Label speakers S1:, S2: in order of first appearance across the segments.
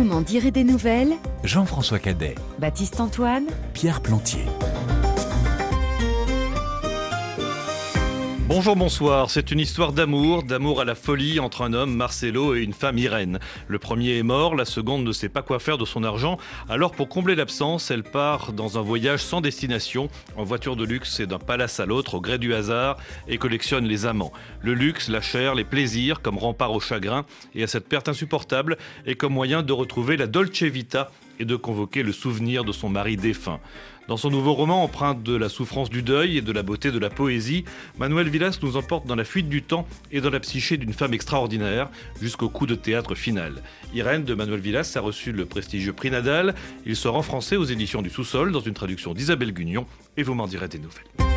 S1: Vous m'en direz des nouvelles?
S2: Jean-François Cadet,
S1: Baptiste Antoine?
S2: Pierre Plantier.
S3: Bonjour, bonsoir. C'est une histoire d'amour, d'amour à la folie entre un homme, Marcelo, et une femme, Irène. Le premier est mort, la seconde ne sait pas quoi faire de son argent. Alors, pour combler l'absence, elle part dans un voyage sans destination, en voiture de luxe et d'un palace à l'autre, au gré du hasard, et collectionne les amants. Le luxe, la chair, les plaisirs, comme rempart au chagrin, et à cette perte insupportable, et comme moyen de retrouver la dolce vita et de convoquer le souvenir de son mari défunt. Dans son nouveau roman, empreinte de la souffrance du deuil et de la beauté de la poésie, Manuel Villas nous emporte dans la fuite du temps et dans la psyché d'une femme extraordinaire jusqu'au coup de théâtre final. Irène de Manuel Villas a reçu le prestigieux prix Nadal. Il sort en français aux éditions du Sous-sol dans une traduction d'Isabelle Gugnon et vous m'en direz des nouvelles.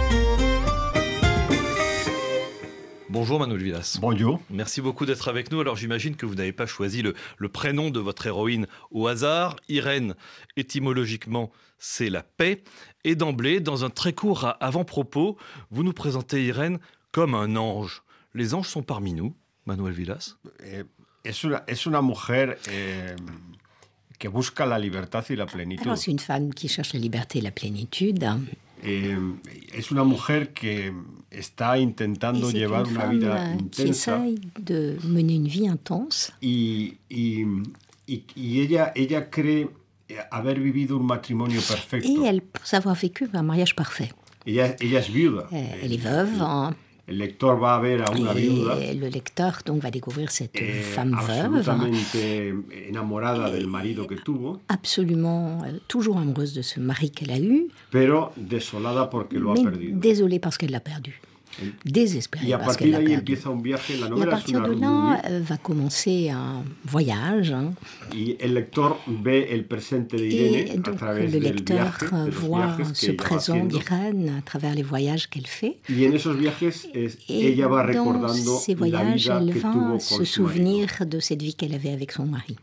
S3: Bonjour Manuel Villas.
S4: Bonjour.
S3: Merci beaucoup d'être avec nous. Alors j'imagine que vous n'avez pas choisi le, le, prénom de votre héroïne au hasard. Irène, étymologiquement, c'est la paix. Et d'emblée, dans un très court avant-propos, vous nous présentez Irène comme un ange. Les anges sont parmi nous, Manuel Villas
S4: Es una, es una mujer eh, que busca la libertad y la plenitud.
S5: Alors c'est une femme qui cherche la liberté et la plénitude.
S4: Eh, es una mujer que está intentando
S5: Et c'est
S4: llevar
S5: une
S4: una
S5: femme
S4: vida
S5: qui
S4: intensa
S5: essaye de mener une vie intense.
S4: y, y- y- y ella, ella cree haber vivido un matrimonio perfecto.
S5: Et elle pense avoir vécu un mariage parfait.
S4: Ella, ella es viuda.
S5: Elle est veuve.
S4: El lector va a ver a una viuda
S5: et le lecteur donc va découvrir cette
S4: eh,
S5: femme veuve,
S4: absolutamente enamorada del marido que tuvo,
S5: absolument euh, toujours amoureuse de ce mari qu'elle a eu,
S4: pero desolada porque lo ha
S5: mais
S4: perdido.
S5: désolée parce qu'elle l'a perdu, qu'elle Et à partir de là euh, va commencer un voyage. hein, Et donc le lecteur voit
S4: va
S5: présent d'Irène à travers les voyages qu'elle fait. Et
S4: va
S5: dans ces voyages, elle va se souvenir de cette vie qu'elle avait avec son mari.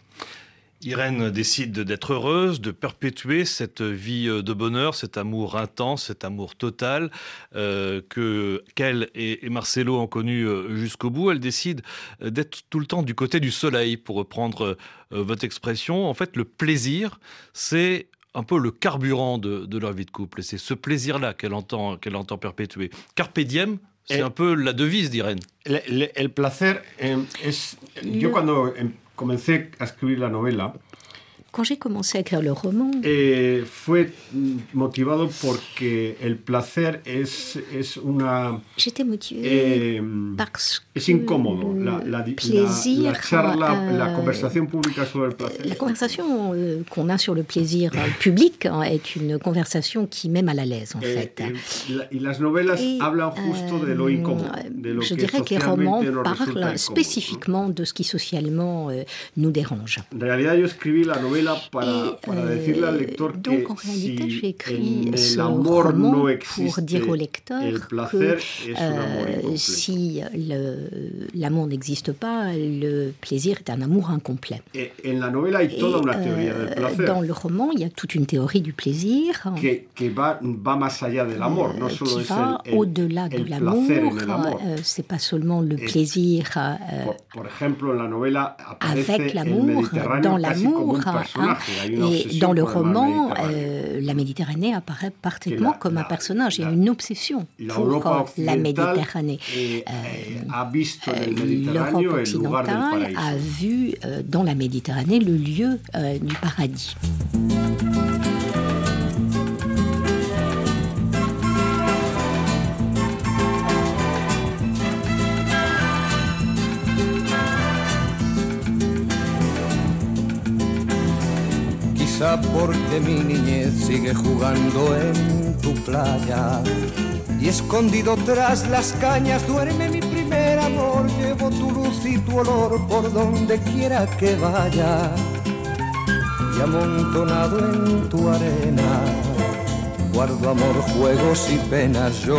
S3: Irène décide d'être heureuse, de perpétuer cette vie euh, de bonheur, cet amour intense, cet amour total euh, que qu'elle et, et Marcelo ont connu euh, jusqu'au bout. Elle décide d'être tout le temps du côté du soleil, pour reprendre euh, votre expression. En fait, le plaisir, c'est un peu le carburant de, de leur vie de couple. Et c'est ce plaisir-là qu'elle entend, qu'elle entend perpétuer. Carpe diem, c'est un peu la devise d'Irène.
S4: Le- le- el placer eh, es. Yo cuando em, comencé a escribir la novela
S5: Quand j'ai commencé à écrire le roman,
S4: eh, fue motivado porque el placer es, es una.
S5: j'étais motivée
S4: eh,
S5: parce que
S4: es incómodo. La, la,
S5: le
S4: la-
S5: plaisir,
S4: la charla, la
S5: euh,
S4: conversación pública sobre el placer.
S5: la conversation euh, qu'on a sur le plaisir euh, public hein, est une conversation qui met mal à l'aise en
S4: Eh,
S5: fait.
S4: eh, la- y las novelas
S5: Et,
S4: hablan justo de lo
S5: euh,
S4: incómodo, de lo
S5: je
S4: que
S5: dirais que les romans parlent spécifiquement de ce qui socialement euh, nous dérange.
S4: En yo escribí la novela
S5: Et, euh,
S4: lector
S5: donc en réalité, j'ai écrit ce roman pour dire au lecteur que euh, si l'amour n'existe pas, le plaisir est un amour incomplet.
S4: Eh, hay
S5: Et, euh, dans le roman, il y a toute une théorie du plaisir qui va
S4: el, el-
S5: au-delà de l'amour. Euh, c'est pas seulement le plaisir
S4: Por, por ejemplo, en la novela aparece
S5: avec l'amour, dans l'amour. Hein, et dans le roman, euh, la Méditerranée apparaît parfaitement comme un personnage. Il y a une obsession pour euh, la Méditerranée. Euh,
S4: Mediterráneo
S5: L'Europe
S4: del
S5: occidentale a vu euh, dans la Méditerranée le lieu euh, du paradis.
S6: Porque mi niñez sigue jugando en tu playa y escondido tras las cañas duerme mi primer amor. Llevo tu luz y tu olor por donde quiera que vaya y amontonado en tu arena guardo amor, juegos y penas. Yo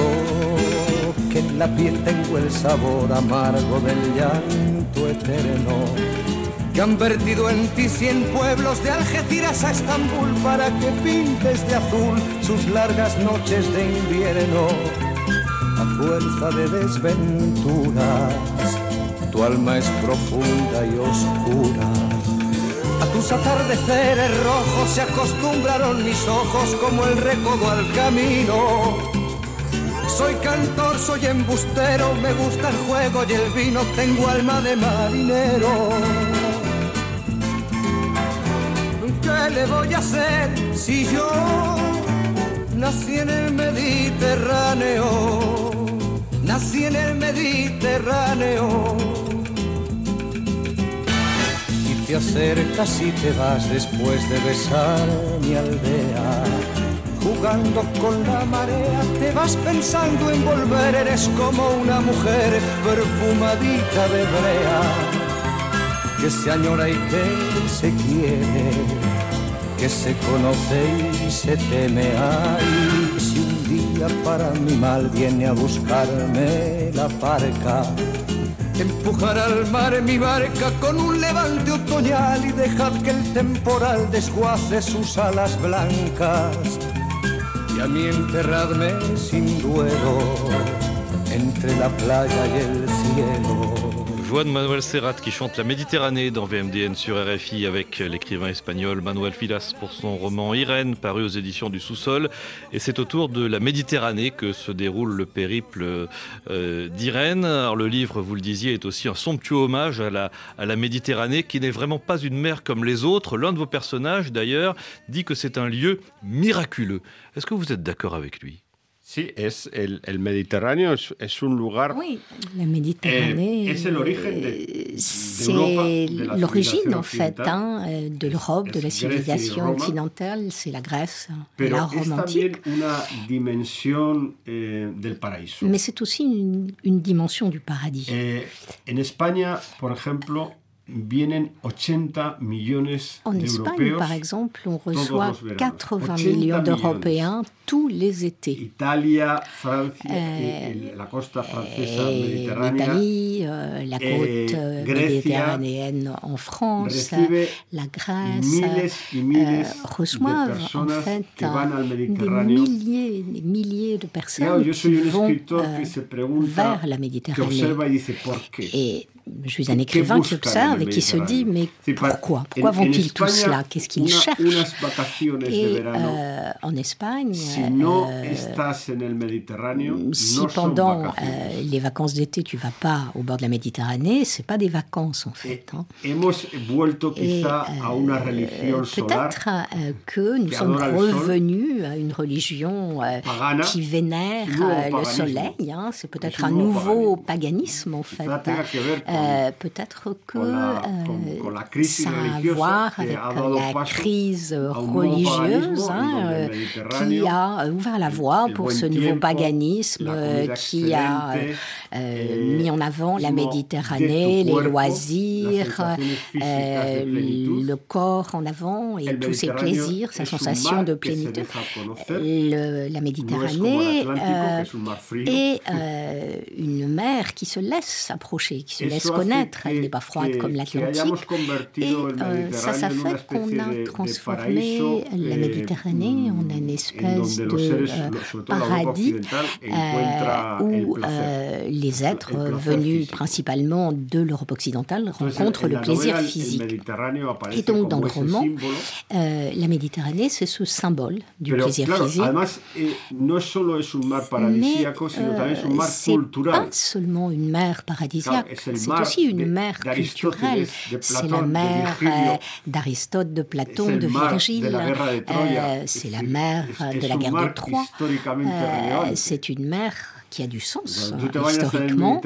S6: que en la piel tengo el sabor amargo del llanto eterno que han vertido en ti cien pueblos de Algeciras a Estambul para que pintes de azul sus largas noches de invierno a fuerza de desventuras. tu alma es profunda y oscura. A tus atardeceres rojos se acostumbraron mis ojos como el recodo al camino. Soy cantor, soy embustero, me gusta el juego y el vino, tengo alma de marinero. ¿Qué le voy a hacer si yo nací en el Mediterráneo? Nací en el Mediterráneo. Y te acercas y te vas después de besar mi aldea. Jugando con la marea, te vas pensando en volver, eres como una mujer perfumadita de brea, que se añora y que se quiere, que se conoce y se teme. Ay, si un día para mi mal viene a buscarme la parca, empujar al mar mi barca con un levante otoñal y dejad que el temporal desguace sus alas blancas y a mí enterradme sin duelo entre la playa y el cielo.
S3: Joan Manuel Serrat qui chante la Méditerranée dans VMDN sur RFI avec l'écrivain espagnol Manuel Filas pour son roman Irène paru aux éditions du Sous-sol. Et c'est autour de la Méditerranée que se déroule le périple euh, d'Irène. Alors le livre, vous le disiez, est aussi un somptueux hommage à la Méditerranée qui n'est vraiment pas une mer comme les autres. L'un de vos personnages d'ailleurs dit que c'est un lieu miraculeux. Est-ce que vous êtes d'accord avec lui?
S4: Sí, es el, el Mediterráneo es, es, un lugar.
S5: Oui, la Méditerranée.
S4: Eh, es el origen de,
S5: c'est l'origine en fait hein, de l'Europe, de la civilisation occidentale. C'est la Grèce, la Rome antique.
S4: Eh, del paraíso.
S5: Mais c'est aussi une, une, dimension du paradis.
S4: Eh, en España, por ejemplo, vienen 80 millones
S5: En Espagne, par exemple, on reçoit 80 millions d'Européens tous les étés.
S4: Italia, Francia, euh, la francesa
S5: L'Italie, euh, la côte euh, méditerranéenne en France, la Grèce
S4: euh,
S5: reçoivent en fait des milliers, des milliers de personnes qui vont vers la Méditerranée. Et je suis un écrivain qui observe et qui se dit mais pourquoi Pourquoi vont-ils tous là Qu'est-ce qu'ils cherchent Et euh, en Espagne,
S4: en el
S5: si pendant euh, les vacances d'été tu vas pas au bord de la Méditerranée, c'est pas des vacances en fait. Hein.
S4: Et euh,
S5: peut-être que nous sommes revenus à une religion qui vénère le soleil. Hein. C'est peut-être un nouveau paganisme en fait. Euh, peut-être que euh, ça a à voir avec la crise religieuse hein, euh, qui a ouvert la voie pour ce nouveau paganisme, qui a mis en avant la Méditerranée, les loisirs, le corps en avant et tous ses plaisirs, sa sensation de plénitude. la Méditerranée est une mer qui se laisse approcher, qui se laisse connaître. Elle n'est pas froide comme l'Atlantique. Et euh, ça, ça fait qu'on a transformé la Méditerranée en une espèce de euh, paradis euh, où euh, les êtres venus principalement de l'Europe occidentale rencontrent le plaisir physique. Et donc, dans le roman, euh, la Méditerranée, c'est ce symbole du plaisir physique. Mais c'est pas seulement une mer paradisiaque, c'est aussi une mer culturelle. C'est la mer euh, d'Aristote, de Platon, de Virgile. Euh, c'est la mer de la guerre de Troie. Euh, c'est une mer qui a du sens euh, historiquement.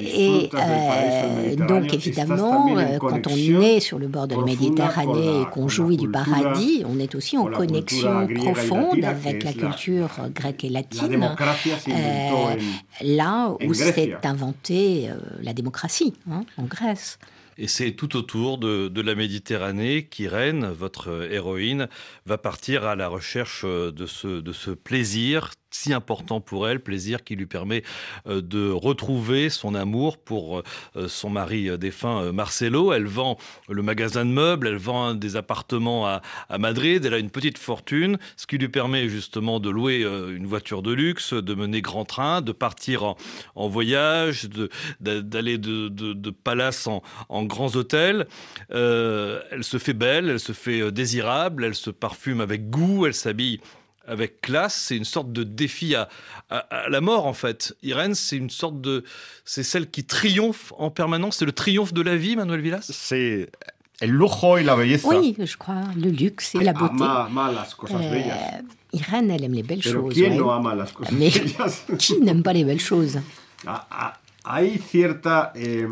S5: Et euh, donc évidemment, euh, quand on est sur le bord de la Méditerranée et qu'on jouit du paradis, on est aussi en connexion profonde avec la culture grecque et latine, euh, là où s'est inventée la démocratie, hein, en Grèce.
S3: Et c'est tout autour de, de, la Méditerranée qu'Irène, votre héroïne, va partir à la recherche de ce, de ce plaisir si important pour elle, plaisir qui lui permet euh, de retrouver son amour pour euh, son mari euh, défunt Marcelo. Elle vend le magasin de meubles, elle vend des appartements à, Madrid, elle a une petite fortune, ce qui lui permet justement de louer une voiture de luxe, de mener grand train, de partir en, voyage, d'aller de, de, palace en, en, grands hôtels. elle se fait belle, elle se fait désirable, elle se parfume avec goût, elle s'habille avec classe, c'est une sorte de défi à, la mort en fait. Irène, c'est une sorte de, c'est celle qui triomphe en permanence. C'est le triomphe de la vie, Manuel Villas?
S4: C'est el lujo y la belleza.
S5: Oui, je crois, le luxe et la beauté.
S4: euh,
S5: Irène, elle aime les belles
S4: Pero
S5: choses.
S4: Qui no ama las cosas
S5: Mais qui n'aime pas les belles choses?
S4: Ah, ah, hay cierta eh,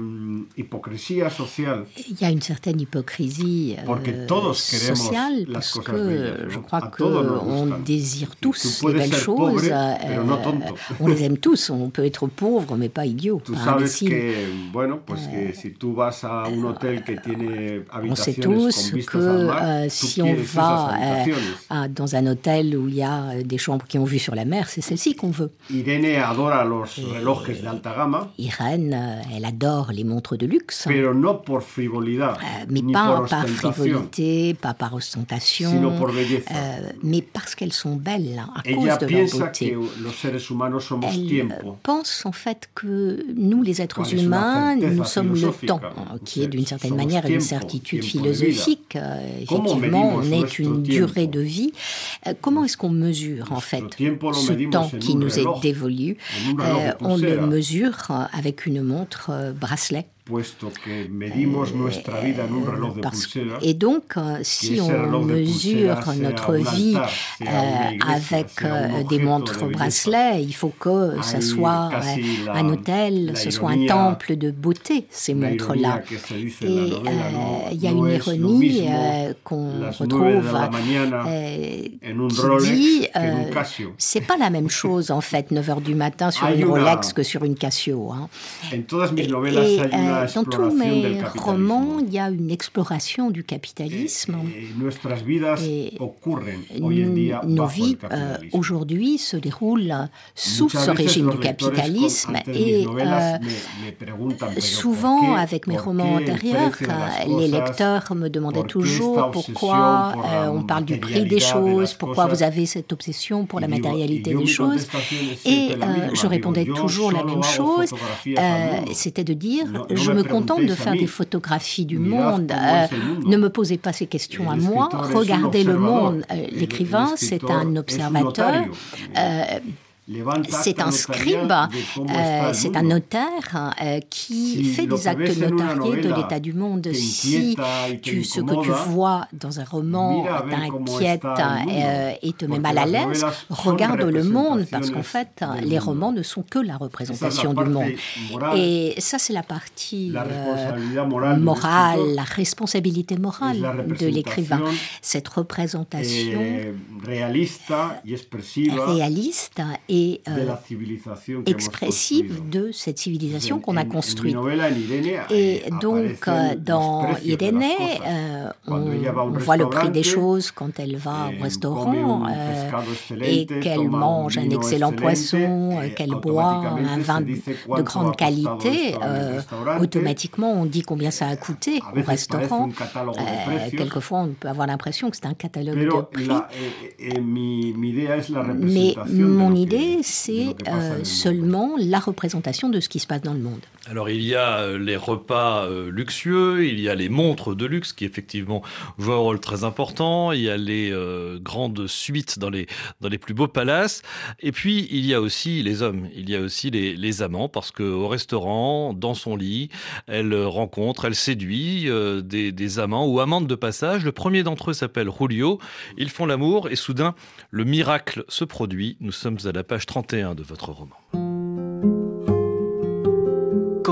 S4: hipocresía social.
S5: Il y a une certaine hypocrisie euh, sociale parce que bellas, je crois qu'on désire tous les belles choses. Pobre, euh, no on les aime tous. On peut être pauvre mais pas idiot.
S4: Tu sabes que, bueno, pues que si tú vas a un hôtel que tiene
S5: on sait tous que mar, euh, si on va euh, dans un hôtel où il y a des chambres qui ont vue sur la mer, c'est celle-ci qu'on veut.
S4: Irene adora los relojes de alta gama.
S5: Irène, euh, elle adore les montres de luxe.
S4: Pero no por frivolidad,
S5: euh, mais pas par frivolité, pas par ostentation,
S4: sino por belleza.
S5: Euh, mais parce qu'elles sont belles à Ella cause de leur beauté. Elle pense en fait que nous, les êtres humains, nous sommes le temps, qui est d'une certaine manière une certitude philosophique. effectivement, on est une durée de vie. comment est-ce qu'on mesure en fait ce temps qui nous est dévolu? On le mesure avec une montre euh, bracelet
S4: puesto que medimos nuestra vida en un reloj de pulsera.
S5: Et donc, euh, si on mesure notre vie euh, avec euh, des montres bracelets, il faut que ce soit un hôtel, ce soit un temple de beauté, ces montres-là. Et il y a une ironie qu'on retrouve qui dit c'est pas la même chose en fait, 9 h du matin sur une Rolex que sur une Casio. Hein. Dans tous mes romans, il y a une exploration du capitalisme.
S4: Et
S5: nos vies euh, aujourd'hui se déroulent sous ce régime du capitalisme. Et euh, souvent, avec mes romans antérieurs, les lecteurs me demandaient toujours pourquoi euh, on parle du prix des choses, pourquoi vous avez cette obsession pour la matérialité des choses? Et je répondais toujours la même chose, c'était de dire, je me contente de faire des photographies du monde. Euh, ne me posez pas ces questions à moi. Regardez le monde. Euh, l'écrivain, c'est un observateur. Euh, c'est un scribe, euh, c'est un notaire euh, qui fait des actes notariés de l'état du monde. Si tu, ce que tu vois dans un roman t'inquiète euh, et te met mal à l'aise, regarde le monde parce qu'en fait, les romans ne sont que la représentation du monde. Et ça, c'est la partie morale, la responsabilité morale de l'écrivain. Cette représentation réaliste et euh, expressive de cette civilisation qu'on a construite. Et donc, euh, dans Irénée, euh, on, voit le prix des choses quand elle va au restaurant et qu'elle mange un excellent poisson, qu'elle boit un vin de grande qualité. automatiquement, on dit combien ça a coûté au restaurant. quelquefois, on peut avoir l'impression que c'est un catalogue de prix. Mais mon idée, c'est euh, seulement la représentation de ce qui se passe dans le monde.
S3: Alors il y a euh, les repas euh, luxueux, il y a les montres de luxe qui effectivement jouent un rôle très important, il y a les grandes suites dans les, plus beaux palaces, et puis il y a aussi les hommes, il y a aussi les, amants, parce qu'au restaurant, dans son lit, elle rencontre, elle séduit des, des amants ou amantes de passage. Le premier d'entre eux s'appelle Julio, ils font l'amour et soudain le miracle se produit. Nous sommes à la page 30 de votre roman.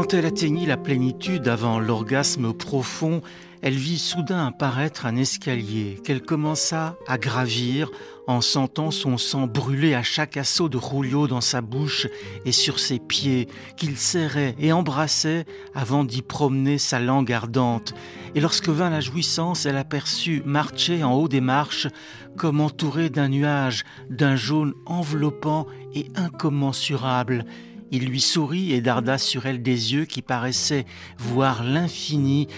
S7: Quand elle atteignit la plénitude avant l'orgasme profond, elle vit soudain apparaître un escalier qu'elle commença à gravir en sentant son sang brûler à chaque assaut de Julio dans sa bouche et sur ses pieds, qu'il serrait et embrassait avant d'y promener sa langue ardente. Et lorsque vint la jouissance, elle aperçut marcher en haut des marches, comme entouré d'un nuage, d'un jaune enveloppant et incommensurable. Il lui sourit et darda sur elle des yeux qui paraissaient voir l'infini,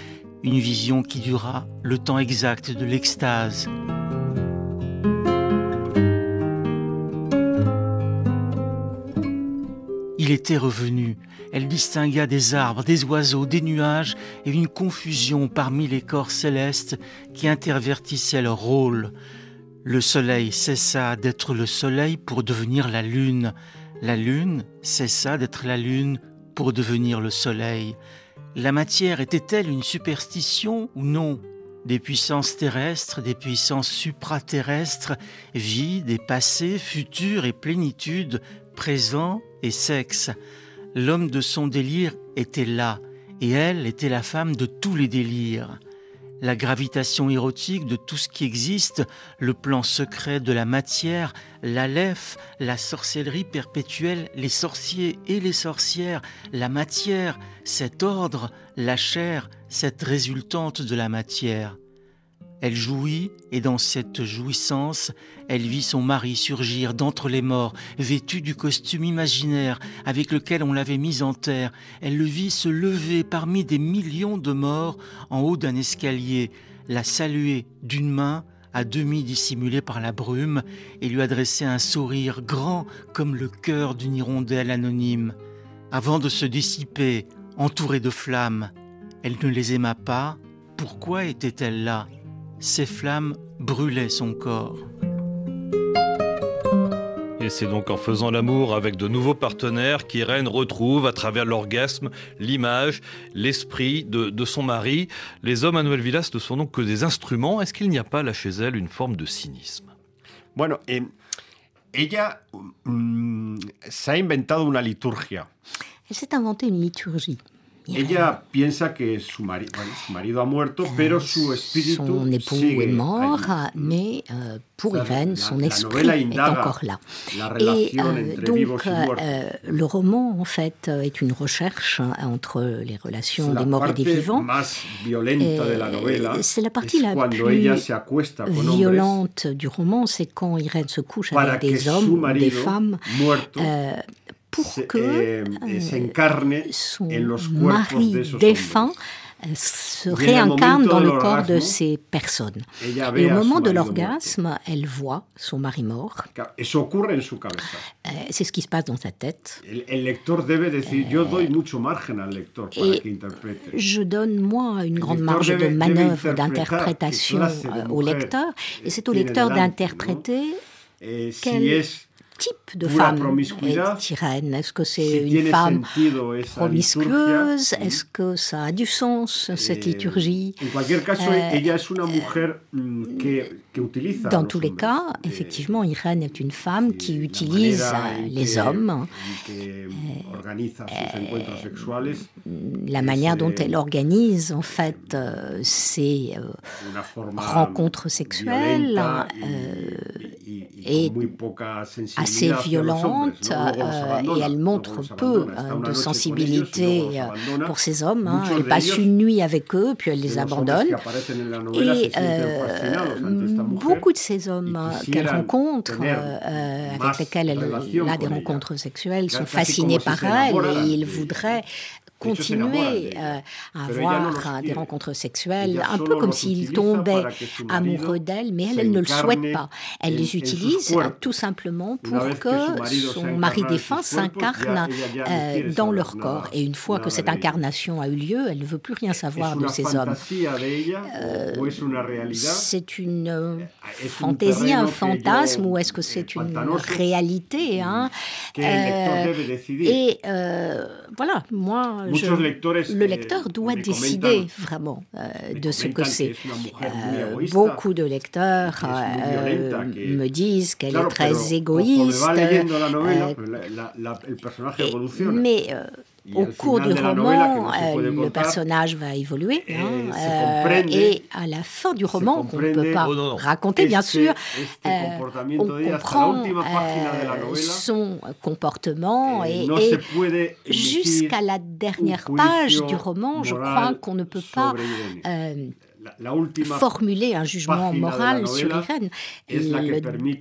S7: une vision qui dura le temps exact de l'extase. Il était revenu. Elle distingua des arbres, des oiseaux, des nuages et une confusion parmi les corps célestes qui intervertissaient leur rôle. Le soleil cessa d'être le soleil pour devenir la lune. La lune cessa d'être la lune pour devenir le soleil. La matière était-elle une superstition ou non? Des puissances terrestres, des puissances supraterrestres, vide et passé, futur et plénitude, présent et sexe. L'homme de son délire était là, et elle était la femme de tous les délires la gravitation érotique de tout ce qui existe, le plan secret de la matière, l'Aleph, la sorcellerie perpétuelle, les sorciers et les sorcières, la matière, cet ordre, la chair, cette résultante de la matière. Elle jouit, et dans cette jouissance, elle vit son mari surgir d'entre les morts, vêtu du costume imaginaire avec lequel on l'avait mis en terre. Elle le vit se lever parmi des millions de morts en haut d'un escalier, la saluer d'une main, à demi dissimulée par la brume, et lui adresser un sourire grand comme le cœur d'une hirondelle anonyme. Avant de se dissiper, entourée de flammes, elle ne les aima pas. Pourquoi était-elle là? Ces flammes brûlaient son corps.
S3: Et c'est donc en faisant l'amour avec de nouveaux partenaires qu'Irène retrouve à travers l'orgasme l'image, l'esprit de, son mari. Les hommes à Nouvelle Villas ne sont donc que des instruments. Est-ce qu'il n'y a pas là chez elle une forme de cynisme?
S4: Bueno, eh, ella mm, s'est inventado una liturgia.
S5: Elle s'est inventé une liturgie.
S4: Ella piensa que su, mari bueno, su marido ha muerto, pero su espíritu
S5: Son époux est mort, ahí. mais euh, pour Irène, son esprit est encore là. Et euh, donc, euh, le roman, en fait, est une recherche entre les relations des morts et des vivants. C'est la partie la plus violente du roman, c'est quand Irène se couche avec des hommes, des femmes. Euh, pour que son mari défunt se réincarne dans le corps de ces personnes. Et au moment de l'orgasme, elle voit son mari mort. C'est ce qui se passe dans sa tête. Et je donne, moi, une grande marge de manœuvre, d'interprétation au lecteur. Et c'est au lecteur d'interpréter quel type de femme est Irène. Est-ce que c'est une femme promiscueuse? Est-ce que ça a du sens, cette liturgie? Dans tous les cas, effectivement, Irène est une femme qui utilise les hommes. La manière dont elle organise, en fait, ces rencontres sexuelles est assez violente euh, et elle montre peu euh, de sensibilité euh, pour ces hommes. Hein. Elle passe une nuit avec eux, puis elle les abandonne. Et beaucoup de ces hommes qu'elle rencontre, avec lesquels elle a des rencontres sexuelles, sont fascinés par elle et ils voudraient continuer euh, à avoir des rencontres sexuelles, un peu comme s'il tombait amoureux d'elle, mais elle, elle ne le souhaite pas. Elle les utilise tout simplement pour que son mari défunt s'incarne euh, dans leur corps. Et une fois que cette incarnation a eu lieu, elle ne veut plus rien savoir de ces hommes. Euh, c'est une fantaisie, un fantasme, ou est-ce que c'est une réalité hein? Et voilà, moi, le lecteur doit décider vraiment euh, de ce que c'est. Euh, beaucoup de lecteurs euh, me disent qu'elle est très égoïste. mais au cours du roman, euh, le personnage va évoluer. Hein, euh, et à la fin du roman, qu'on ne peut pas oh, raconter, bien sûr, euh, on comprend son comportement. et, jusqu'à la dernière page du roman, je crois qu'on ne peut pas formuler un jugement moral sur Irène.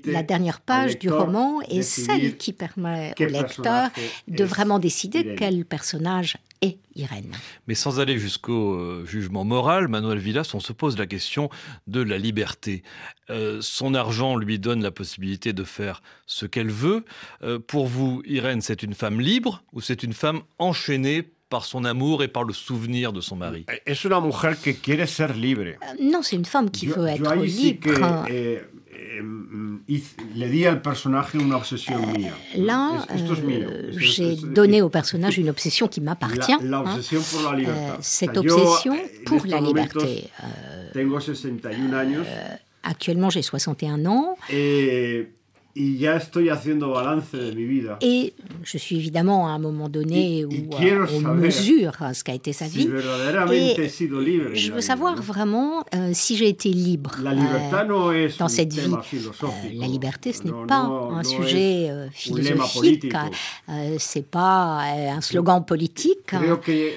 S5: la dernière page du roman est celle qui permet au lecteur de vraiment décider quel personnage est Irène.
S3: Mais sans aller jusqu'au euh, jugement moral, Manuel Villas, on se pose la question de la liberté. Euh, son argent lui donne la possibilité de faire ce qu'elle veut. Euh, pour vous, Irène, c'est une femme libre ou c'est une femme enchaînée par son amour et par le souvenir de son mari.
S4: Es una mujer que quiere ser libre.
S5: Euh, non, c'est une femme qui veut être libre. Que, eh,
S4: eh, le di al personaje una obsesión
S5: euh, mía. Là, euh, j'ai donné au personnage une obsession qui m'appartient. La, la hein. pour la libertad. Euh, cette obsession pour la liberté.
S4: Euh, tengo 61 años.
S5: actuellement, j'ai 61 ans.
S4: Et Y ya estoy haciendo balance de mi vida.
S5: Et je suis évidemment à un moment donné y, où y euh, on mesure ce qu'a été sa vie.
S4: Si et sido libre
S5: je veux savoir vraiment euh, si j'ai été libre
S4: euh, no
S5: dans cette vie. Euh, la liberté, ce n'est no, pas no, un sujet euh, philosophique, c'est pas un slogan politique.
S4: Eh,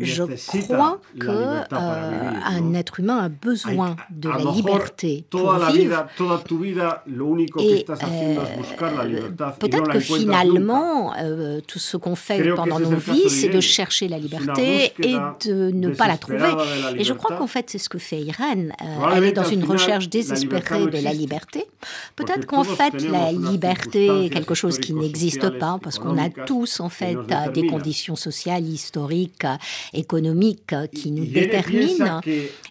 S5: je crois que un être humain a besoin de la liberté pour vivre. Peut-être que finalement, euh, tout ce qu'on fait pendant nos vies, c'est de chercher la liberté et de ne pas la trouver. Et je crois qu'en fait, c'est ce que fait Irène. Euh, elle est dans une recherche désespérée de la liberté. Peut-être qu'en fait, la liberté est quelque chose qui n'existe pas, parce qu'on a tous, en fait, des conditions sociales, historiques, économiques qui nous déterminent.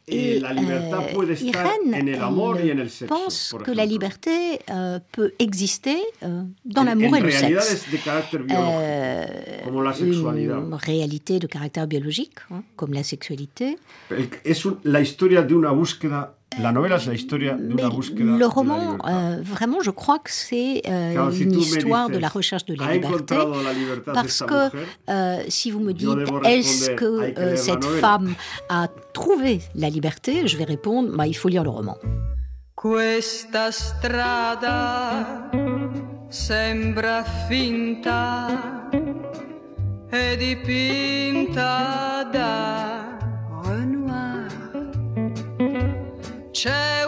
S5: Et euh, Irène pense que la liberté euh, peut exister euh, dans l'amour et le sexe.
S4: Euh,
S5: une réalité de caractère biologique, hein, comme la sexualité.
S4: Es la historia de una búsqueda la novela es la historia de una búsqueda
S5: Le roman, euh, vraiment, je crois que c'est euh, une histoire de la recherche de la liberté. Parce que euh, si vous me dites, est-ce que euh, cette femme a trouvé la liberté Je vais répondre, bah, il faut lire le roman.
S8: Questa strada sembra finta e dipinta da Renoir. C'è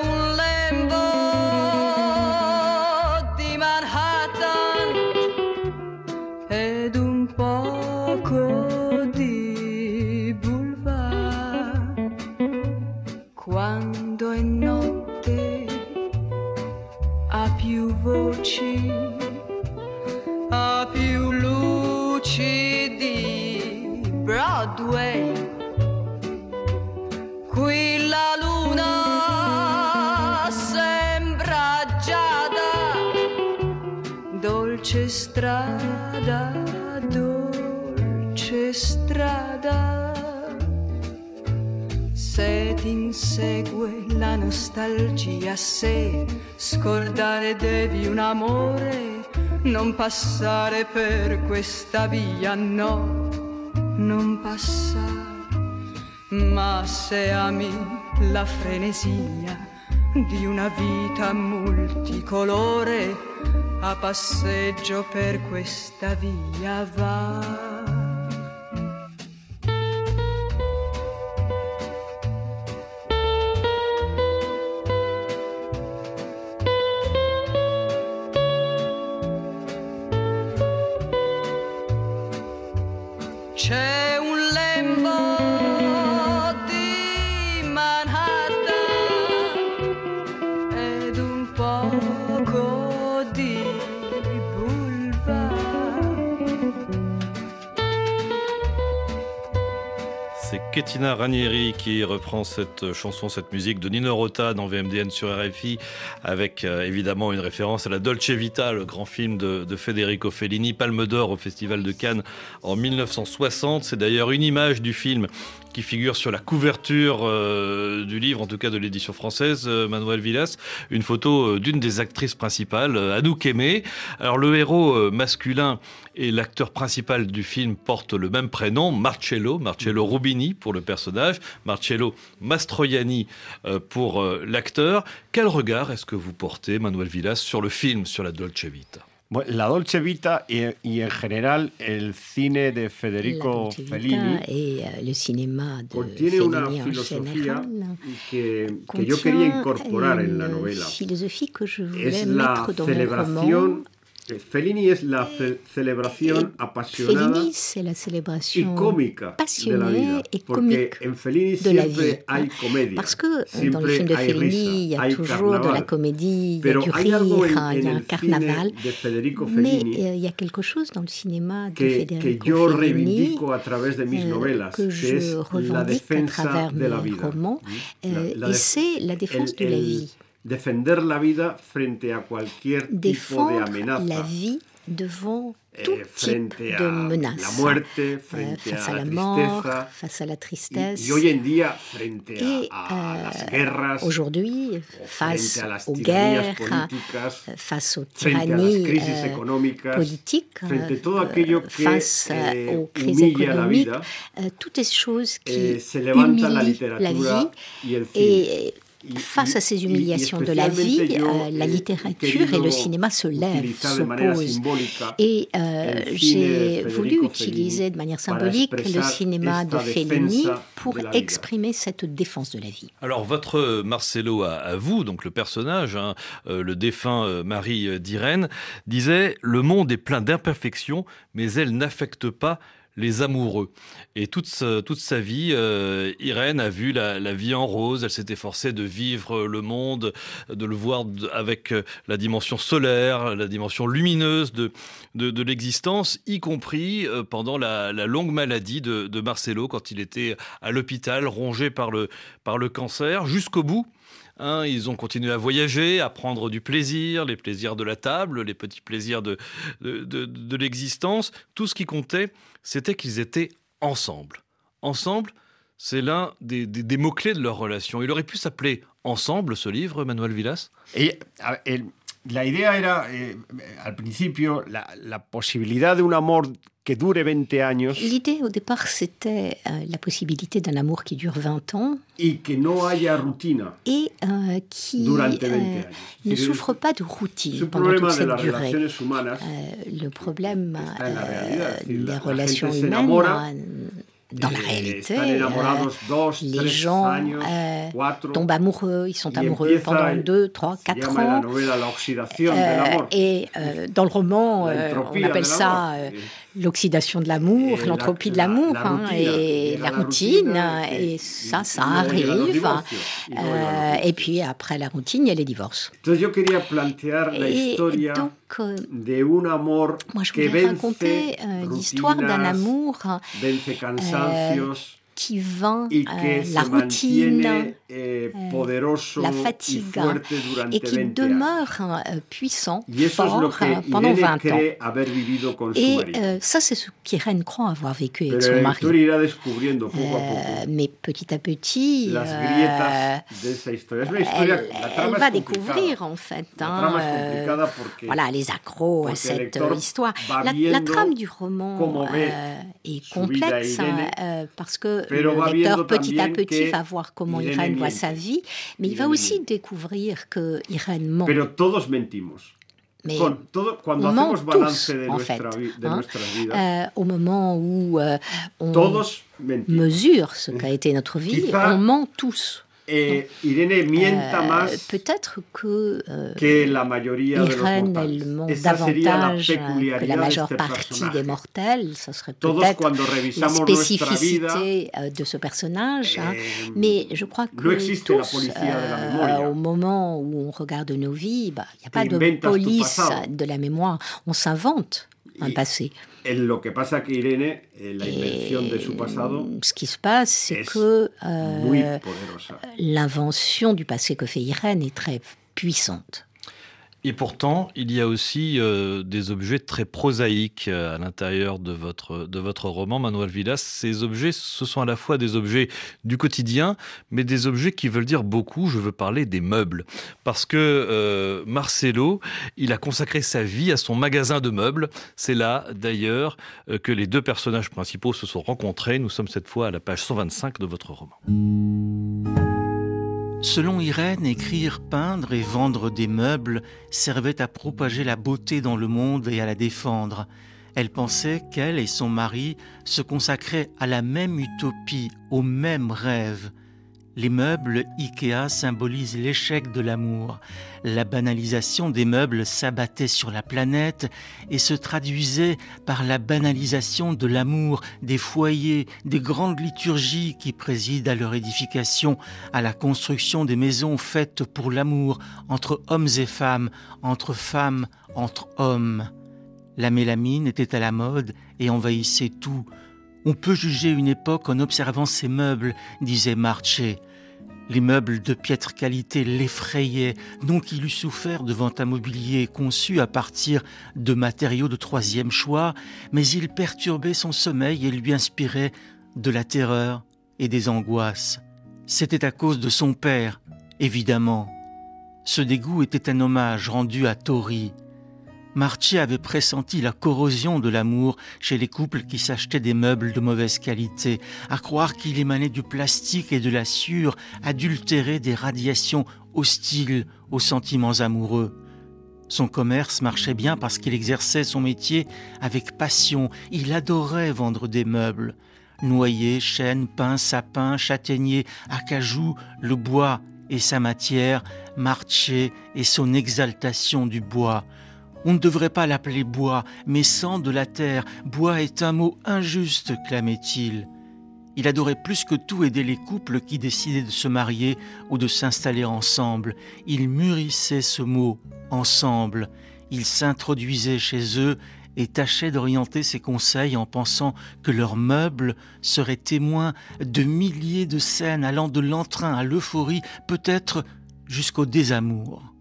S8: strada, dolce strada. Se ti insegue la nostalgia, se scordare devi un amore, non passare per questa via, no, non passare. Ma se ami la frenesia di una vita multicolore, a passeggio per questa via va.
S3: Ranieri qui reprend cette chanson, cette musique de Nino Rota dans VMDN sur RFI avec euh, évidemment une référence à la Dolce Vita, le grand film de, de Federico Fellini, Palme d'Or au Festival de Cannes en 1960. C'est d'ailleurs une image du film qui figure sur la couverture euh, du livre, en tout cas de l'édition française, euh, Manuel Villas, une photo d'une des actrices principales, Anouk Aimé. Alors le héros masculin et l'acteur principal du film portent le même prénom, Marcello, Marcello Rubini pour le personnage, Marcello Mastroianni pour l'acteur. Quel regard est-ce que vous portez, Manuel Villas, sur le film, sur la Dolce Vita?
S4: La Dolce Vita y, y, en general el cine de Federico Fellini.
S5: y uh, el cinema de
S4: contiene
S5: Fellini
S4: una filosofía que, que, yo quería incorporar en la novela.
S5: Es
S4: la celebración Fellini es la ce celebración apasionada
S5: la
S4: y cómica de la vida, porque en Fellini siempre hay comedia,
S5: Parce que siempre dans le film de Fellini, il y a toujours de la comédie, il y a du rire, il y a un carnaval,
S4: de Federico Fellini
S5: mais il y a quelque chose dans le cinéma de
S4: que,
S5: Federico
S4: que yo
S5: Fellini
S4: reivindico a través de mis novelas,
S5: que je
S4: es la defensa
S5: à travers
S4: de la
S5: mes
S4: vida.
S5: romans,
S4: La-
S5: euh,
S4: la
S5: et c'est la défense de la vie.
S4: Defender la vida frente a cualquier tipo de
S5: Défendre
S4: amenaza.
S5: la vie devant tout
S4: eh,
S5: type
S4: frente
S5: de
S4: a
S5: menace.
S4: la muerte,
S5: Euh,
S4: frente
S5: face
S4: a
S5: à
S4: la
S5: la mort, face à la tristesse.
S4: y hoy en día, frente
S5: Et euh, aujourd'hui,
S4: o
S5: face
S4: frente a las
S5: aux guerres, euh, face aux
S4: las
S5: tyrannies euh, politiques, euh, face euh,
S4: eh,
S5: aux crises économiques, euh, toutes ces choses qui
S4: eh, la
S5: humilient la vie. Et face à ces humiliations de la vie, euh, la littérature et le cinéma se lèvent, s'opposent.
S4: simbólica
S5: Et euh, j'ai voulu utiliser
S4: Fellini
S5: de manière symbolique le cinéma de Fellini pour exprimer cette défense de la vie.
S3: Alors votre Marcelo à, à vous, donc le personnage, hein, euh, le défunt euh, Marie euh, d'Irène, disait le monde est plein d'imperfections, mais elle n'affecte pas les amoureux. Et toute sa, toute sa vie, euh, Irène a vu la, vie en rose. Elle s'est efforcée de vivre le monde, de le voir avec euh, la dimension solaire, la dimension lumineuse de, de, l'existence, y compris euh, pendant la, la longue maladie de, de Marcelo quand il était à l'hôpital, rongé par le, par le cancer, jusqu'au bout. Hein, ils ont continué à voyager, à prendre du plaisir, les plaisirs de la table, les petits plaisirs de, de, l'existence. Tout ce qui comptait, c'était qu'ils étaient ensemble. Ensemble, c'est l'un des, des- mots-clés de leur relation. Il aurait pu s'appeler Ensemble, ce livre, Manuel Villas?
S4: Ella- a- el- la idea era, eh, al principio, la, la posibilidad de un amor que dure 20 años
S5: L'idée au départ, c'était euh, la possibilité d'un amour qui dure 20 ans
S4: y que no haya rutina
S5: et euh, qui
S4: durante 20
S5: euh, ne souffre pas de routine pendant toute cette
S4: las
S5: durée.
S4: relaciones humanas
S5: le problème des
S4: la- la
S5: relations humaines, dans la réalité, euh, les gens euh, tombent amoureux, ils sont amoureux pendant
S4: el-
S5: 2, 3,
S4: se
S5: 4
S4: llama en la
S5: ans. Euh, et euh, dans le roman, euh, on appelle ça l'oxydation de l'amour,
S4: Et la-
S5: l'entropie de
S4: la-
S5: l'amour,
S4: la
S5: hein,
S4: routine,
S5: et
S4: llega
S5: la
S4: la
S5: routine,
S4: routine,
S5: et
S4: et-
S5: ça, ça arrive.
S4: los
S5: Euh, et puis après la routine, il y a les divorces.
S4: La
S5: Et donc, euh, je voulais raconter euh, l'histoire d'un amour
S4: vence cansancios
S5: qui vainc euh, la routine,
S4: eh, poderoso
S5: la fatigue, et qui
S4: 20 años.
S5: demeure euh, puissant,
S4: es
S5: fort euh, pendant
S4: Irene
S5: 20 ans. Et euh, ça, c'est ce qu'Irène croit avoir vécu avec
S4: Pero
S5: son mari.
S4: poco
S5: Euh,
S4: poco
S5: mais petit à petit, euh,
S4: de historia.
S5: Elle, va découvrir en fait hein, euh,
S4: porque
S5: voilà, les accros à cette euh, histoire. La, la trame du roman euh, est complexe hein, euh, parce que
S4: pero
S5: le lecteur petit à petit va voir comment
S4: Irene
S5: Irène voit sa vie, mais il va
S4: Irene
S5: aussi
S4: miente.
S5: découvrir que Irène ment.
S4: Pero todos mentimos.
S5: mais
S4: Con todo, cuando
S5: on ment tous,
S4: de,
S5: en
S4: nuestra
S5: fait,
S4: vi- de
S5: hein.
S4: vidas,
S5: euh, au moment où euh, on
S4: todos
S5: mesure ce qu'a été notre vie,
S4: Quizá-
S5: on ment tous.
S4: Eh, Irene mienta
S5: Euh,
S4: más
S5: Peut-être que euh,
S4: que la mayoría de los
S5: elle ment
S4: la
S5: davantage que la majeure partie des mortels. Ce serait peut-être la
S4: vida,
S5: spécificité euh, de ce personnage. hein.
S4: eh,
S5: Mais je crois que
S4: no
S5: tous, euh, au moment où on regarde nos vies, bah, il n'y a pas de police de la mémoire. On s'invente un
S4: Y-
S5: passé.
S4: En lo que pasa que Irene, la invención de su pasado,
S5: Et ce qui se passe, c'est
S4: es
S5: que euh, l'invention du passé que fait Irène est très puissante.
S3: Et pourtant, il y a aussi euh, des objets très prosaïques euh, à l'intérieur de votre, de votre roman, Manuel Villas. Ces objets, ce sont à la fois des objets du quotidien, mais des objets qui veulent dire beaucoup. Je veux parler des meubles. Parce que euh, Marcelo, il a consacré sa vie à son magasin de meubles. C'est là, d'ailleurs, que les deux personnages principaux se sont rencontrés. Nous sommes cette fois à la page 125 de votre roman.
S7: Selon Irène, écrire, peindre et vendre des meubles servait à propager la beauté dans le monde et à la défendre. Elle pensait qu'elle et son mari se consacraient à la même utopie, au même rêve. Les meubles IKEA symbolisent l'échec de l'amour. La banalisation des meubles s'abattait sur la planète et se traduisait par la banalisation de l'amour, des foyers, des grandes liturgies qui président à leur édification, à la construction des maisons faites pour l'amour, entre hommes et femmes, entre femmes, entre hommes. La mélamine était à la mode et envahissait tout. On peut juger une époque en observant ces meubles, disait Marché. Les meubles de piètre qualité l'effrayaient, non qu'il eût souffert devant un mobilier conçu à partir de matériaux de troisième choix, mais ils perturbaient son sommeil et lui inspiraient de la terreur et des angoisses. C'était à cause de son père, évidemment. Ce dégoût était un hommage rendu à Tori, Marchi avait pressenti la corrosion de l'amour chez les couples qui s'achetaient des meubles de mauvaise qualité, à croire qu'il émanait du plastique et de la sueur adultérée des radiations hostiles aux sentiments amoureux. Son commerce marchait bien parce qu'il exerçait son métier avec passion. Il adorait vendre des meubles. Noyer, chêne, pin, sapin, châtaignier, acajou, le bois et sa matière, Marché et son exaltation du bois. On ne devrait pas l'appeler bois, mais sang de la terre. Bois est un mot injuste, clamait-il. Il adorait plus que tout aider les couples qui décidaient de se marier ou de s'installer ensemble. Il mûrissait ce mot ensemble. Il s'introduisait chez eux et tâchait d'orienter ses conseils en pensant que leurs meubles seraient témoins de milliers de scènes allant de l'entrain à l'euphorie, peut-être jusqu'au désamour.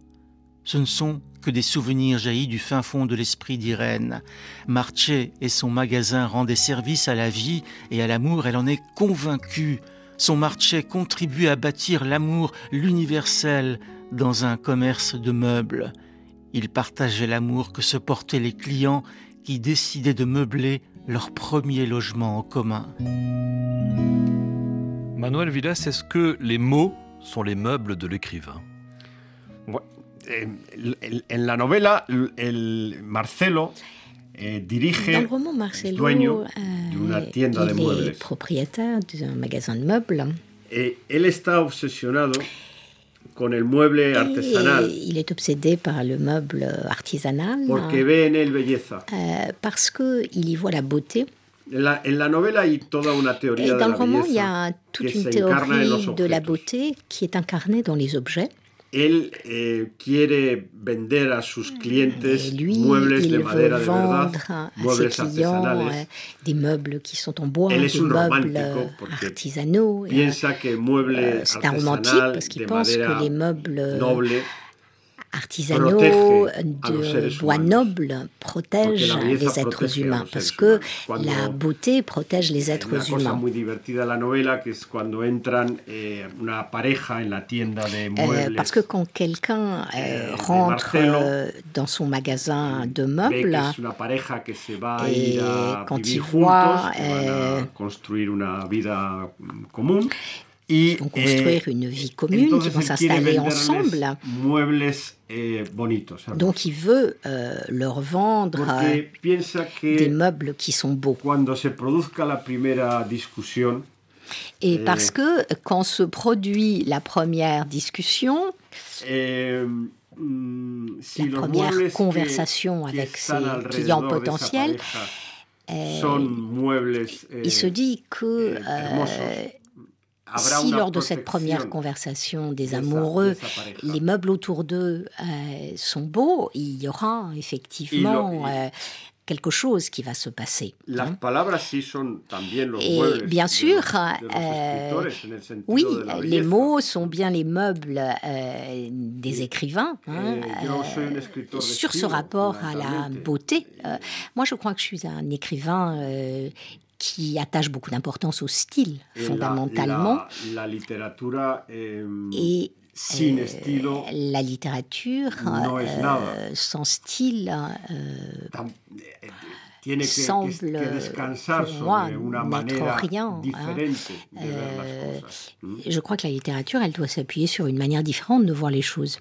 S7: Ce ne sont que des souvenirs jaillis du fin fond de l'esprit d'Irène. Marché et son magasin rendaient service à la vie et à l'amour, elle en est convaincue. Son marché contribue à bâtir l'amour, l'universel, dans un commerce de meubles. Il partageait l'amour que se portaient les clients qui décidaient de meubler leur premier logement en commun.
S3: Manuel Villas, est-ce que les mots sont les meubles de l'écrivain?
S4: En la novela, el Marcelo eh, dirige,
S5: Dans le roman, Marcelo
S4: dueño de una tienda de muebles.
S5: est propriétaire d'un magasin de meubles.
S4: Et él está obsesionado con el mueble artesanal.
S5: Et il est obsédé par le meuble artisanal.
S4: Porque ve en él belleza.
S5: Euh, parce qu'il y voit la beauté.
S4: En la, en la novela hay toda una teoría
S5: Et dans
S4: de
S5: le
S4: la
S5: roman,
S4: belleza
S5: il y a toute une
S4: en
S5: théorie de la beauté qui est incarnée dans les objets.
S4: Él eh, quiere vender a sus clientes
S5: Et lui,
S4: muebles de madera de verdad, muebles
S5: euh,
S4: artesanales.
S5: des meubles qui sont en bois,
S4: Él
S5: des
S4: es un
S5: meubles
S4: romántico
S5: euh, artisanaux.
S4: Piensa que
S5: euh, un romantique parce qu'il pense que les meubles
S4: noble
S5: artisanaux
S4: los
S5: de bois nobles protègent les êtres humains, parce que la beauté protège les êtres humains.
S4: eh,
S5: Euh, parce que quand quelqu'un euh,
S4: Eh, de
S5: rentre euh, dans son magasin de meubles, Et quand il voit, construire
S4: eh,
S5: une vie commune, qui vont s'installer ensemble.
S4: Eh.
S5: Donc il veut euh, leur vendre euh, des meubles qui sont beaux. Et
S4: Euh,
S5: parce que quand se produit la première discussion,
S4: eh, mm,
S5: La première conversation avec ses clients potentiels,
S4: eh,
S5: il se dit que
S4: eh,
S5: euh,
S4: hermosos. Habrá
S5: si lors de cette première conversation des amoureux, les meubles autour d'eux euh, sont beaux, il y aura effectivement euh, quelque chose qui va se passer.
S4: Los
S5: Et bien sûr, euh, oui, les mots sont bien les meubles euh, des écrivains. Hein, euh, sur ce rapport à la beauté, moi je crois que je suis un écrivain qui attache beaucoup d'importance au style, fondamentalement.
S4: La, la, littérature est...
S5: Et Sin la littérature no euh, sans style euh, tiene que, semble que, que pour moi n'être rien. Hein. Euh, je crois que la littérature, elle doit s'appuyer sur une manière différente de voir les choses.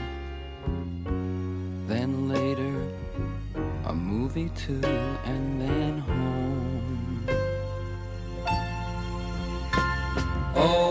S9: Movie too, and then home. Oh,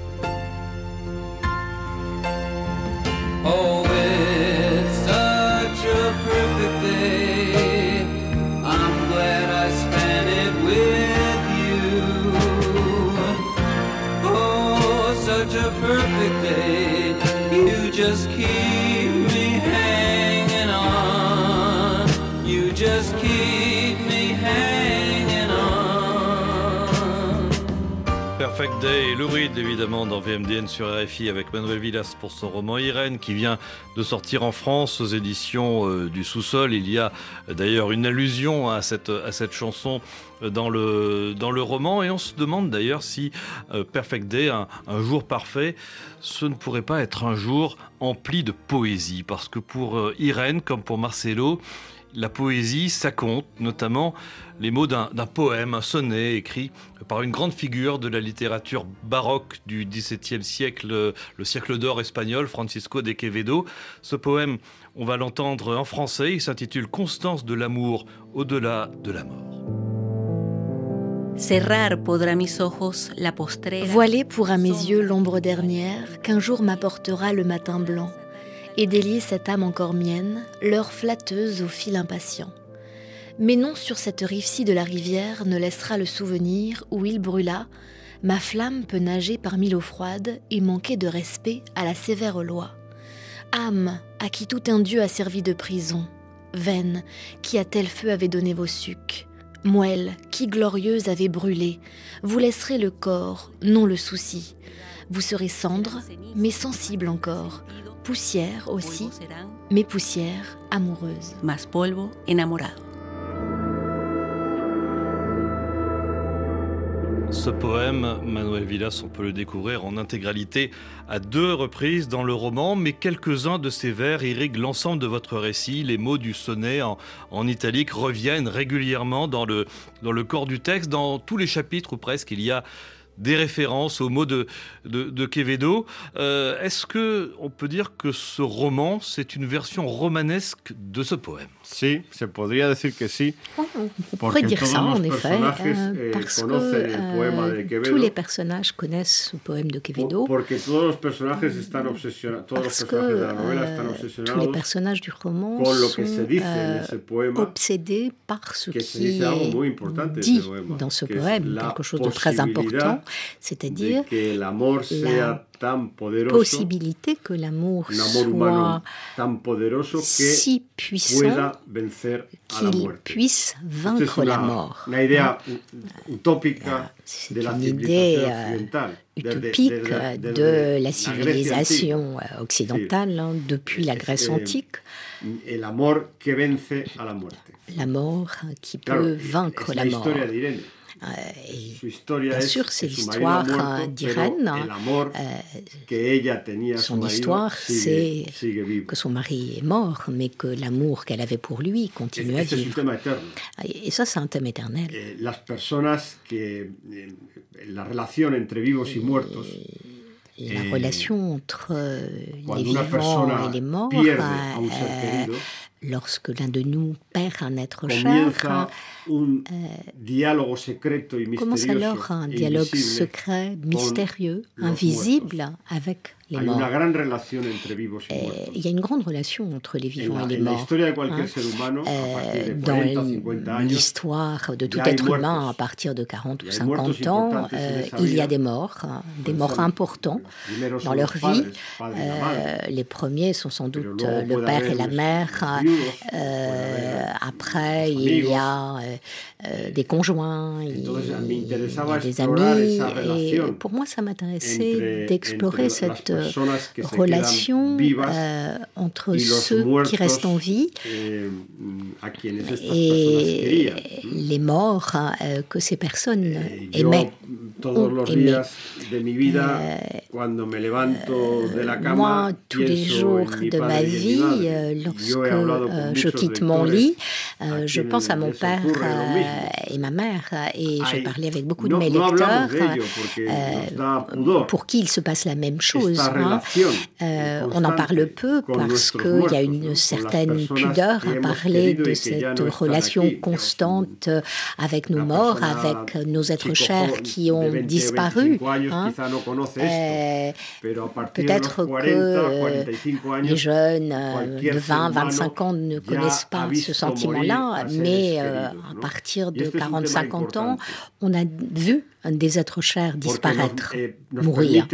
S9: Perfect Day
S3: et Lou Reed, évidemment dans VMDN sur RFI avec Manuel Villas pour son roman Irène qui vient de sortir en France aux éditions euh, du sous-sol. Il y a euh, d'ailleurs une allusion à cette, cette chanson euh, dans le, roman et on se demande d'ailleurs si euh, Perfect Day, un, jour parfait, ce ne pourrait pas être un jour empli de poésie parce que pour euh, Irène comme pour Marcelo, la poésie, ça compte, notamment les mots d'un poème, un sonnet écrit par une grande figure de la littérature baroque du XVIIe siècle, le siècle d'or espagnol, Francisco de Quevedo. Ce poème, on va l'entendre en français, il s'intitule Constance de l'amour au-delà de la mort.
S10: Voiler pourra mes yeux l'ombre dernière qu'un jour m'apportera le matin blanc, et délier cette âme encore mienne, l'heure flatteuse au fil impatient. Mais non sur cette rive-ci de la rivière ne laissera le souvenir où il brûla, ma flamme peut nager parmi l'eau froide et manquer de respect à la sévère loi. Âme à qui tout un dieu a servi de prison, veine qui à tel feu avait donné vos sucs, moelle qui glorieuse avait brûlé, vous laisserez le corps, non le souci. Vous serez cendre, mais sensible encore, poussière aussi, mais poussière amoureuse.
S11: Más polvo enamorado.
S3: Ce poème, Manuel Villas, on peut le découvrir en intégralité à deux reprises dans le roman, mais quelques-uns de ces vers irriguent l'ensemble de votre récit. Les mots du sonnet en, en, italique reviennent régulièrement dans le, dans le corps du texte. Dans tous les chapitres ou presque, il y a des références aux mots de, de, Quevedo. Euh, est-ce que on peut dire que ce roman, c'est une version romanesque de ce poème?
S4: Si, se podría decir que si.
S5: Oh, on pourrait dire ça, en effet, euh, parce que euh, tous les personnages connaissent ce poème de Quevedo.
S4: Parce que tous les personnages
S5: tous les personnages du roman sont obsédés par ce qui est dit dans ce poème, quelque chose de très important, c'est-à-dire la possibilité que l'amour soit si puissant qu'il puisse vaincre la mort.
S4: Une idée utopique de la
S5: utopique de la civilisation occidentale hein, depuis la Grèce antique.
S4: La mort
S5: qui peut vaincre la mort. Euh, bien sûr, c'est l'histoire d'Irène. Euh, son histoire, c'est que son mari est mort, mais que l'amour qu'elle avait pour lui continue à vivre. Et ça, c'est un thème éternel.
S4: Les personnes que la relation entre vivos y muertos
S5: la relation entre les vivants et les morts, euh, lorsque l'un de nous perd un être cher,
S4: dialogue
S5: commence alors un dialogue secret, mystérieux, invisible avec les morts. Il y a une grande relation entre les vivants et les morts. Hein. Euh, dans l'histoire de tout être humain, à partir de 40 ou 50 ans, euh, il y a des morts, hein, des morts importants dans leur vie. Euh, les premiers sont sans doute le père et la mère. après, il y a des conjoints, il, y a des amis. Et pour moi, ça m'intéressait d'explorer cette relation euh, entre ceux qui restent en vie et les morts euh, que ces personnes aimaient. moi, tous les jours de ma vie, euh, lorsque je quitte mon lit, je pense à mon père et ma mère et je parlais avec beaucoup de mes lecteurs pour qui il se passe la même chose. Hein. Euh, on en parle peu parce qu'il y a une certaine pudeur à parler de cette relation constante avec nos morts, avec nos êtres chers qui ont disparu. Hein. Euh, peut-être que les jeunes euh, de 20, 25 ans ne connaissent pas ce sentiment-là, mais à partir de 40-50 ans, on a vu des êtres chers disparaître, mourir.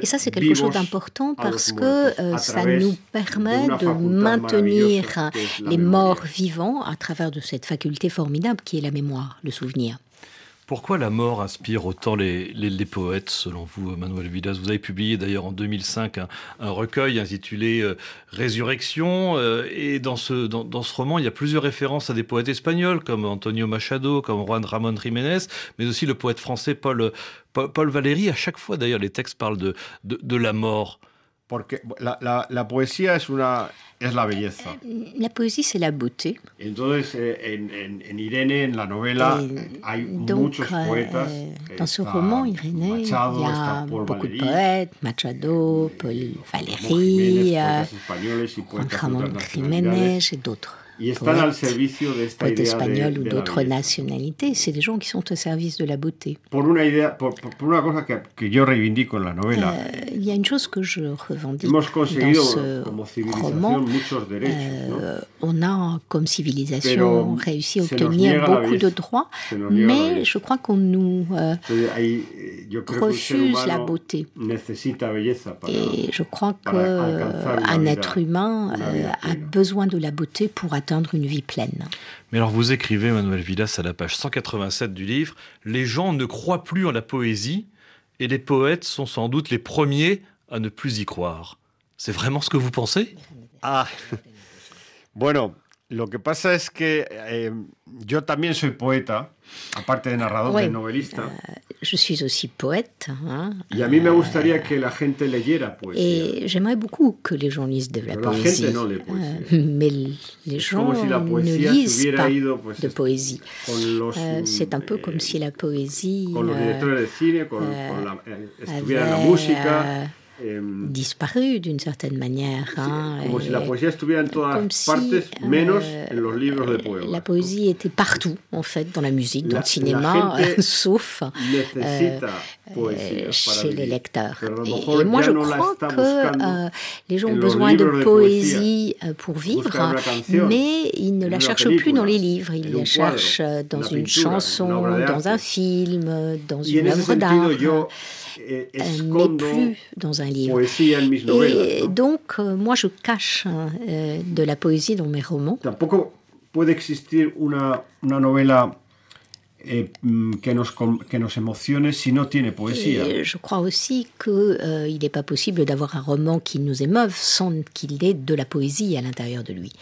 S5: Et ça, c'est quelque chose d'important parce que euh, ça nous permet de maintenir les morts vivants à travers de cette faculté formidable qui est la mémoire, le souvenir.
S3: Pourquoi la mort inspire autant les, poètes, selon vous, Manuel Vidas? Vous avez publié d'ailleurs en 2005 un, recueil intitulé euh, Résurrection. Euh, et dans ce, dans, ce roman, il y a plusieurs références à des poètes espagnols, comme Antonio Machado, comme Juan Ramón Jiménez, mais aussi le poète français Paul, Paul, Valéry. À chaque fois, d'ailleurs, les textes parlent de, de la mort.
S4: Porque la, la, la poesía es una es la belleza.
S5: La poésie, c'est la beauté.
S4: Entonces, eh, en, en, en, Irene, en la novela,
S5: Et
S4: hay
S5: donc,
S4: muchos poetas.
S5: Euh, dans ce roman, Irénée, il y a beaucoup de poètes, Machado, Paul Valéry, euh, Juan Ramón Jiménez et d'autres. Poètes
S4: idea
S5: espagnols ou d'autres nationalités. C'est des gens qui sont au service de la beauté.
S4: Novela.
S5: Euh, il y a une chose que je revendique dans ce roman. euh. On a, comme civilisation, réussi à obtenir beaucoup de droits, mais je crois qu'on nous euh,
S4: eh,
S5: refuse la beauté. Et je crois qu'un être humain euh, a besoin de la beauté pour atteindre une vie pleine.
S3: Mais alors vous écrivez, Manuel Villas, à la page 187 du livre, les gens ne croient plus en la poésie et les poètes sont sans doute les premiers à ne plus y croire. C'est vraiment ce que vous pensez?
S4: Ah, bueno, Lo que pasa es que eh, yo también soy poeta, aparte de narrador,
S5: ouais.
S4: de novelista.
S5: Euh, je suis aussi poète. Hein,
S4: y a mí me gustaría que la gente leyera poesía.
S5: Et j'aimerais beaucoup que les gens lisent de la
S4: Pero
S5: poésie.
S4: La gente no lee poesía.
S5: Euh, mais les gens
S4: si la
S5: ne lisent pas
S4: ido, pues,
S5: de poésie. Euh, C'est un peu comme si la poésie
S4: con los directores de cine, con,
S5: euh,
S4: con la, estuviera la música.
S5: Eh, disparu d'une certaine manière. Hein,
S4: como si la en partes, menos
S5: euh,
S4: en los libros de poemas.
S5: La poésie était partout, en fait, dans la musique, dans
S4: la,
S5: le cinéma,
S4: euh,
S5: sauf
S4: euh,
S5: chez les lecteurs. Et, et moi, je crois que les gens ont besoin de poésie pour vivre, mais ils ne la cherchent plus dans les livres, ils la cherchent dans une chanson, dans un film, dans une œuvre d'art.
S4: Eh,
S5: mais plus dans un livre.
S4: Novelas,
S5: et donc, euh, moi, je cache euh, de la poésie dans mes romans.
S4: Tampoco puede existir una, una novela eh, que, nos, que nos emocione si no tiene poesía.
S5: Et je crois aussi qu'il euh, n'est pas possible d'avoir un roman qui nous émeuve sans qu'il ait de la poésie à l'intérieur de lui.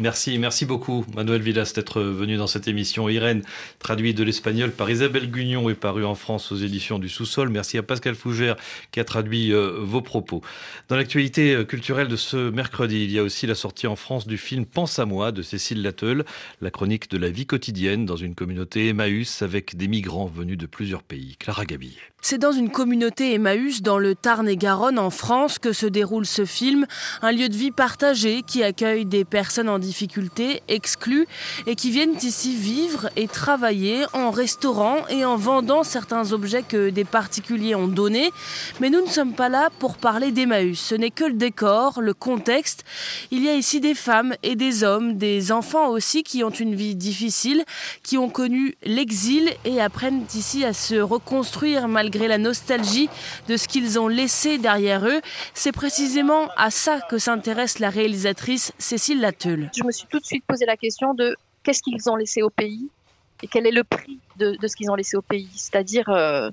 S3: Merci, merci beaucoup Manuel Villas d'être venu dans cette émission. Irène, traduit de l'espagnol par Isabelle Gugnon et paru en France aux éditions du Sous-Sol. Merci à Pascal Fougère qui a traduit euh, vos propos. Dans l'actualité culturelle de ce mercredi, il y a aussi la sortie en France du film Pense à moi de Cécile Latteul, la chronique de la vie quotidienne dans une communauté Emmaüs avec des migrants venus de plusieurs pays. Clara Gabillet.
S12: C'est dans une communauté Emmaüs dans le Tarn-et-Garonne en France que se déroule ce film, un lieu de vie partagé qui accueille des personnes en difficulté, exclues et qui viennent ici vivre et travailler en restaurant et en vendant certains objets que des particuliers ont donnés. Mais nous ne sommes pas là pour parler d'Emmaüs, ce n'est que le décor, le contexte. Il y a ici des femmes et des hommes, des enfants aussi qui ont une vie difficile, qui ont connu l'exil et apprennent ici à se reconstruire malgré malgré la nostalgie de ce qu'ils ont laissé derrière eux. C'est précisément à ça que s'intéresse la réalisatrice Cécile Latteul.
S13: Je me suis tout de suite posé la question de qu'est-ce qu'ils ont laissé au pays et quel est le prix de, ce qu'ils ont laissé au pays, c'est-à-dire euh,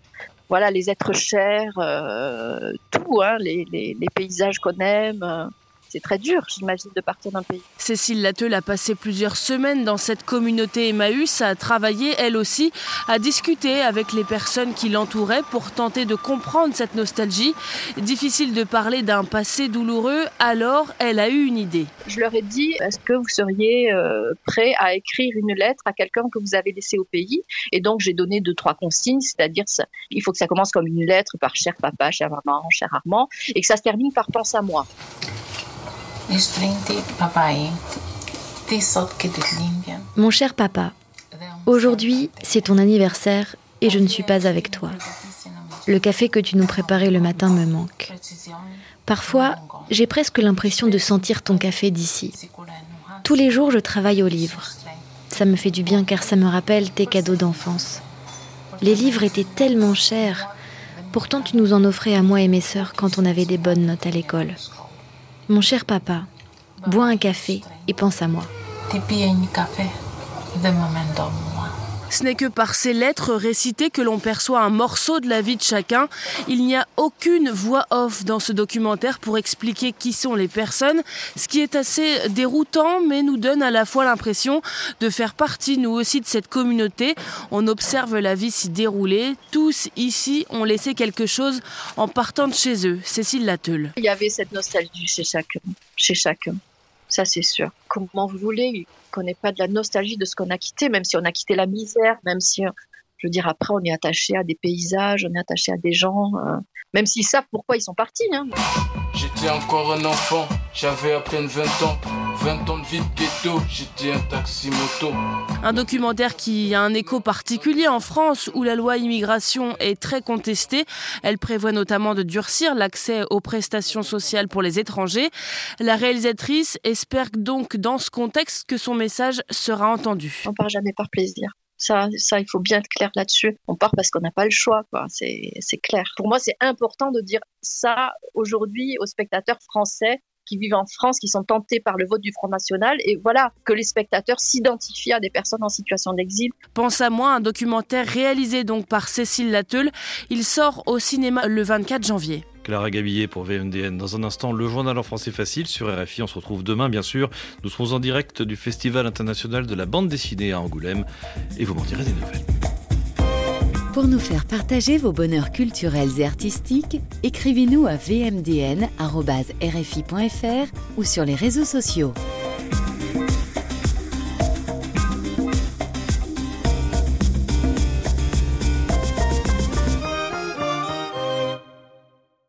S13: voilà les êtres chers, euh, tout, hein, les, paysages qu'on aime. C'est très dur, j'imagine, de partir d'un pays.
S12: Cécile Latteul a passé plusieurs semaines dans cette communauté Emmaüs, a travaillé elle aussi, à discuter avec les personnes qui l'entouraient pour tenter de comprendre cette nostalgie. Difficile de parler d'un passé douloureux, alors elle a eu une idée.
S13: Je leur ai dit, est-ce que vous seriez euh, prêt à écrire une lettre à quelqu'un que vous avez laissé au pays? Et donc j'ai donné deux, trois consignes, c'est-à-dire il faut que ça commence comme une lettre par cher papa, cher maman, cher Armand, et que ça se termine par pense à moi.
S10: Mon cher papa, aujourd'hui c'est ton anniversaire et je ne suis pas avec toi. Le café que tu nous préparais le matin me manque. Parfois, j'ai presque l'impression de sentir ton café d'ici. Tous les jours, je travaille au livre. Ça me fait du bien car ça me rappelle tes cadeaux d'enfance. Les livres étaient tellement chers. Pourtant, tu nous en offrais à moi et mes sœurs quand on avait des bonnes notes à l'école. Mon cher papa, bois un café et pense à moi.
S12: Ce n'est que par ces lettres récitées que l'on perçoit un morceau de la vie de chacun. Il n'y a aucune voix off dans ce documentaire pour expliquer qui sont les personnes, ce qui est assez déroutant mais nous donne à la fois l'impression de faire partie nous aussi de cette communauté. On observe la vie s'y dérouler. Tous ici ont laissé quelque chose en partant de chez eux. Cécile Latteul.
S13: Il y avait cette nostalgie chez chacun. Chez chacun. Ça, c'est sûr. Comment vous voulez qu'on n'ait pas de la nostalgie de ce qu'on a quitté, même si on a quitté la misère, même si, je veux dire, après, on est attaché à des paysages, on est attaché à des gens, euh, même s'ils savent pourquoi ils sont partis. Hein.
S14: J'étais encore un enfant, j'avais à peine 20 ans. 20 ans de vie de ghetto, j'étais un taxi-moto.
S12: Un documentaire qui a un écho particulier en France où la loi immigration est très contestée. Elle prévoit notamment de durcir l'accès aux prestations sociales pour les étrangers. La réalisatrice espère donc dans ce contexte que son message sera entendu.
S13: On part jamais par plaisir. Ça, ça, il faut bien être clair là-dessus. On part parce qu'on n'a pas le choix, quoi. C'est, c'est clair. Pour moi, c'est important de dire ça aujourd'hui aux spectateurs français qui vivent en France, qui sont tentés par le vote du Front National, et voilà, que les spectateurs s'identifient à des personnes en situation d'exil.
S12: Pense à moi, un documentaire réalisé donc par Cécile Latteul. Il sort au cinéma le 24 janvier.
S3: Clara Gabillet pour VMDN. Dans un instant, le journal en français facile sur RFI. On se retrouve demain, bien sûr. Nous serons en direct du Festival international de la bande dessinée à Angoulême et vous m'en direz des nouvelles.
S1: Pour nous faire partager vos bonheurs culturels et artistiques, écrivez-nous à vmdn.rfi.fr ou sur les réseaux sociaux.